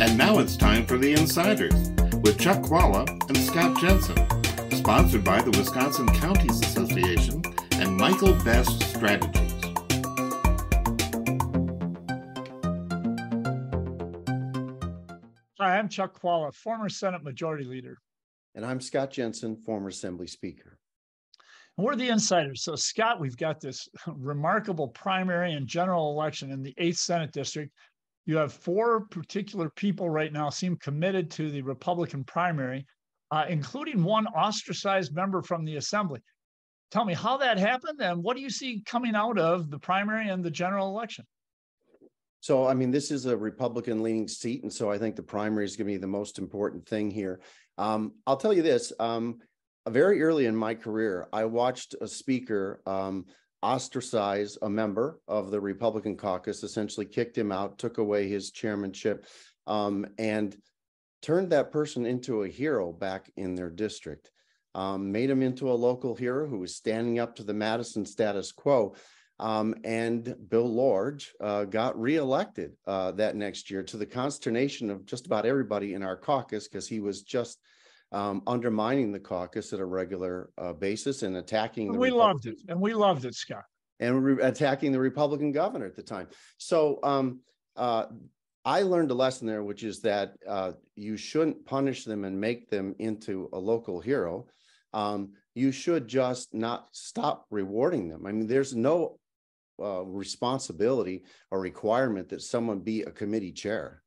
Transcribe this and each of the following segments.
And now it's time for The Insiders with Chuck Chvala and Scott Jensen, sponsored by the Wisconsin Counties Association and Michael Best Strategies. Hi, I'm Chuck Chvala, former Senate Majority Leader. And I'm Scott Jensen, former Assembly Speaker. And we're the insiders. So, Scott, we've got this remarkable primary and general election in the 8th Senate District. You have four particular people right now seem committed to the Republican primary, uh, including one ostracized member from the Assembly. Tell me how that happened and what do you see coming out of the primary and the general election? So, I mean, this is a Republican leaning seat. And so I think the primary is going to be the most important thing here. Um, I'll tell you this um, very early in my career, I watched a speaker um, ostracize a member of the Republican caucus, essentially kicked him out, took away his chairmanship, um, and turned that person into a hero back in their district. Um, made him into a local hero who was standing up to the Madison status quo. Um, and Bill Lorge uh, got reelected uh, that next year to the consternation of just about everybody in our caucus because he was just um, undermining the caucus at a regular uh, basis and attacking. The We loved it, and we loved it, Scott. And re- attacking the Republican governor at the time. So um, uh, I learned a lesson there, which is that uh, you shouldn't punish them and make them into a local hero. Um, you should just not stop rewarding them. I mean, there's no uh, responsibility or requirement that someone be a committee chair.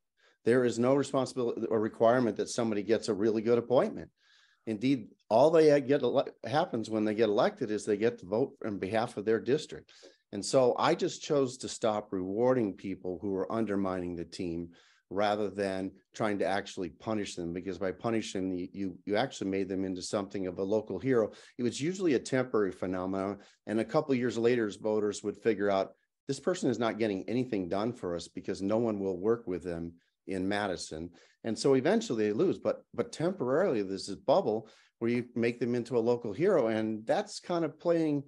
There is no responsibility or requirement that somebody gets a really good appointment. Indeed, all they get ele- happens when they get elected is they get to vote on behalf of their district. And so I just chose to stop rewarding people who are undermining the team rather than trying to actually punish them because by punishing them you you actually made them into something of a local hero it was usually a temporary phenomenon and a couple years later voters would figure out this person is not getting anything done for us because no one will work with them in Madison. And so eventually they lose, but but temporarily there's this bubble where you make them into a local hero. And that's kind of playing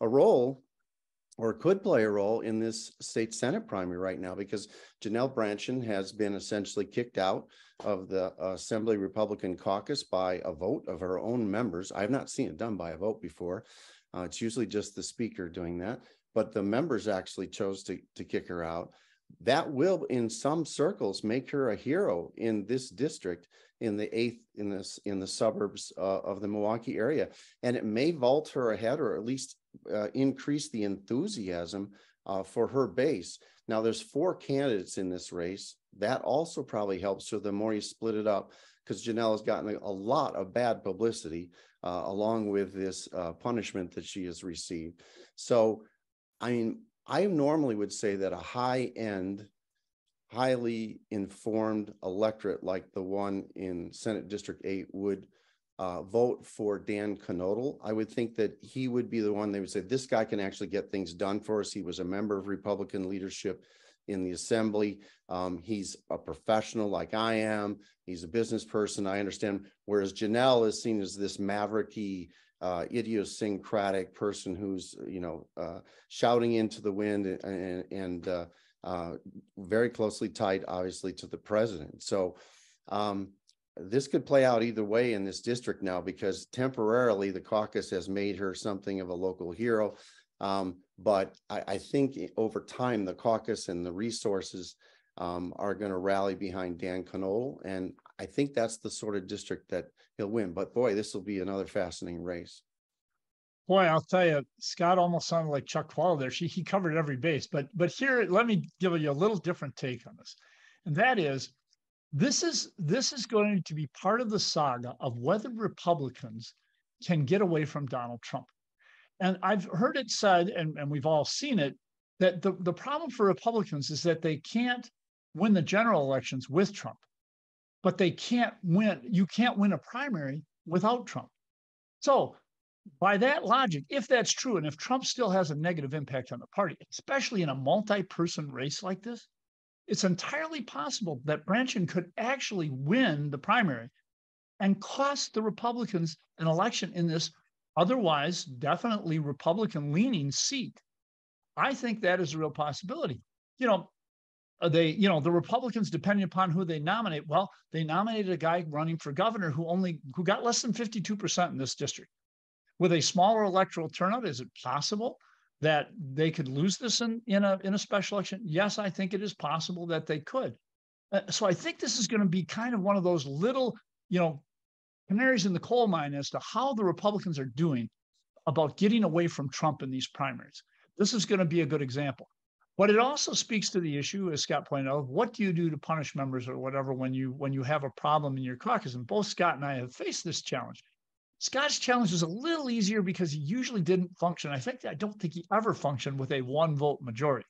a role or could play a role in this state Senate primary right now because Janelle Brandtjen has been essentially kicked out of the Assembly Republican caucus by a vote of her own members. I have not seen it done by a vote before. Uh, it's usually just the speaker doing that, but the members actually chose to, to kick her out that will in some circles make her a hero in this district in the eighth in this in the suburbs uh, of the milwaukee area. And it may vault her ahead or at least uh, increase the enthusiasm uh, for her base. Now there's four candidates in this race. That also probably helps her the more you split it up because janelle has gotten a, lot of bad publicity uh, along with this uh, punishment that she has received. So i mean I normally would say that a high end, highly informed electorate like the one in Senate District 8 would uh, vote for Dan Knodl. I would think that he would be the one they would say, this guy can actually get things done for us. He was a member of Republican leadership in the assembly. Um, he's a professional like I am. He's a business person. I understand. Whereas Janelle is seen as this mavericky, uh, idiosyncratic person who's you know uh, shouting into the wind and, and uh, uh, very closely tied, obviously, to the president. So um, this could play out either way in this district now because temporarily the caucus has made her something of a local hero. Um, but I, I, think over time the caucus and the resources um, are going to rally behind Dan Knodl, and I think that's the sort of district that he'll win. But boy, this will be another fascinating race. Boy, I'll tell you, Scott almost sounded like Chuck Chvala there. She, he covered every base. But but here, let me give you a little different take on this, and that is, this is this is going to be part of the saga of whether Republicans can get away from Donald Trump. And I've heard it said, and, and we've all seen it, that the, the problem for Republicans is that they can't win the general elections with Trump but they can't win. You can't win a primary without Trump. So, by that logic, if that's true, and if Trump still has a negative impact on the party, especially in a multi person race like this, it's entirely possible that Brandtjen could actually win the primary and cost the Republicans an election in this otherwise definitely Republican leaning seat. I think that is a real possibility. You know, uh, they, you know, the Republicans, depending upon who they nominate, well, they nominated a guy running for governor who only who got less than 52% in this district. With a smaller electoral turnout, is it possible that they could lose this in, in a in a special election? Yes, I think it is possible that they could. Uh, so I think this is going to be kind of one of those little, you know, canaries in the coal mine as to how the Republicans are doing about getting away from Trump in these primaries. This is going to be a good example. But it also speaks to the issue, as Scott pointed out, what do you do to punish members or whatever when you when you have a problem in your caucus? And both Scott and I have faced this challenge. Scott's challenge is a little easier because he usually didn't function. I think I don't think he ever functioned with a one vote majority.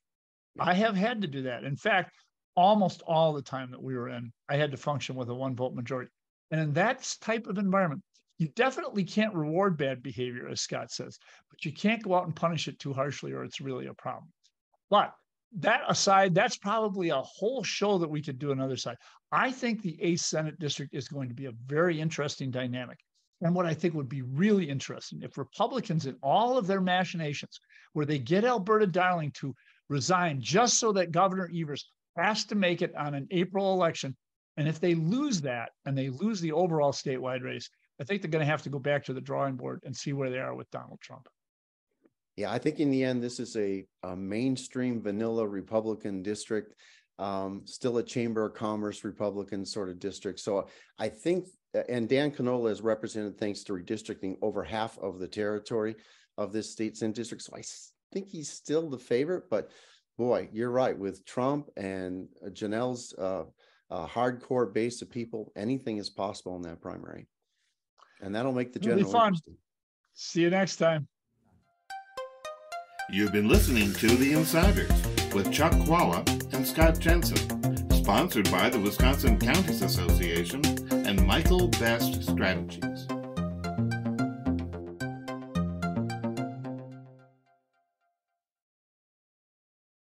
I have had to do that. In fact, almost all the time that we were in, I had to function with a one vote majority. And in that type of environment, you definitely can't reward bad behavior, as Scott says, but you can't go out and punish it too harshly or it's really a problem. But that aside, that's probably a whole show that we could do another side. I think the 8th Senate district is going to be a very interesting dynamic. And what I think would be really interesting if Republicans in all of their machinations, where they get Alberta Darling to resign just so that Governor Evers has to make it on an April election. And if they lose that and they lose the overall statewide race, I think they're going to have to go back to the drawing board and see where they are with Donald Trump. Yeah, I think in the end, this is a, a mainstream vanilla Republican district, um, still a Chamber of Commerce Republican sort of district. So I think, and Dan Knodl has represented, thanks to redistricting, over half of the territory of this state Senate district. So I think he's still the favorite. But boy, you're right. With Trump and Janelle's uh, uh, hardcore base of people, anything is possible in that primary. And that'll make the general It'll be fun. See you next time. You've been listening to The Insiders with Chuck Chvala and Scott Jensen, sponsored by the Wisconsin Counties Association and Michael Best Strategies.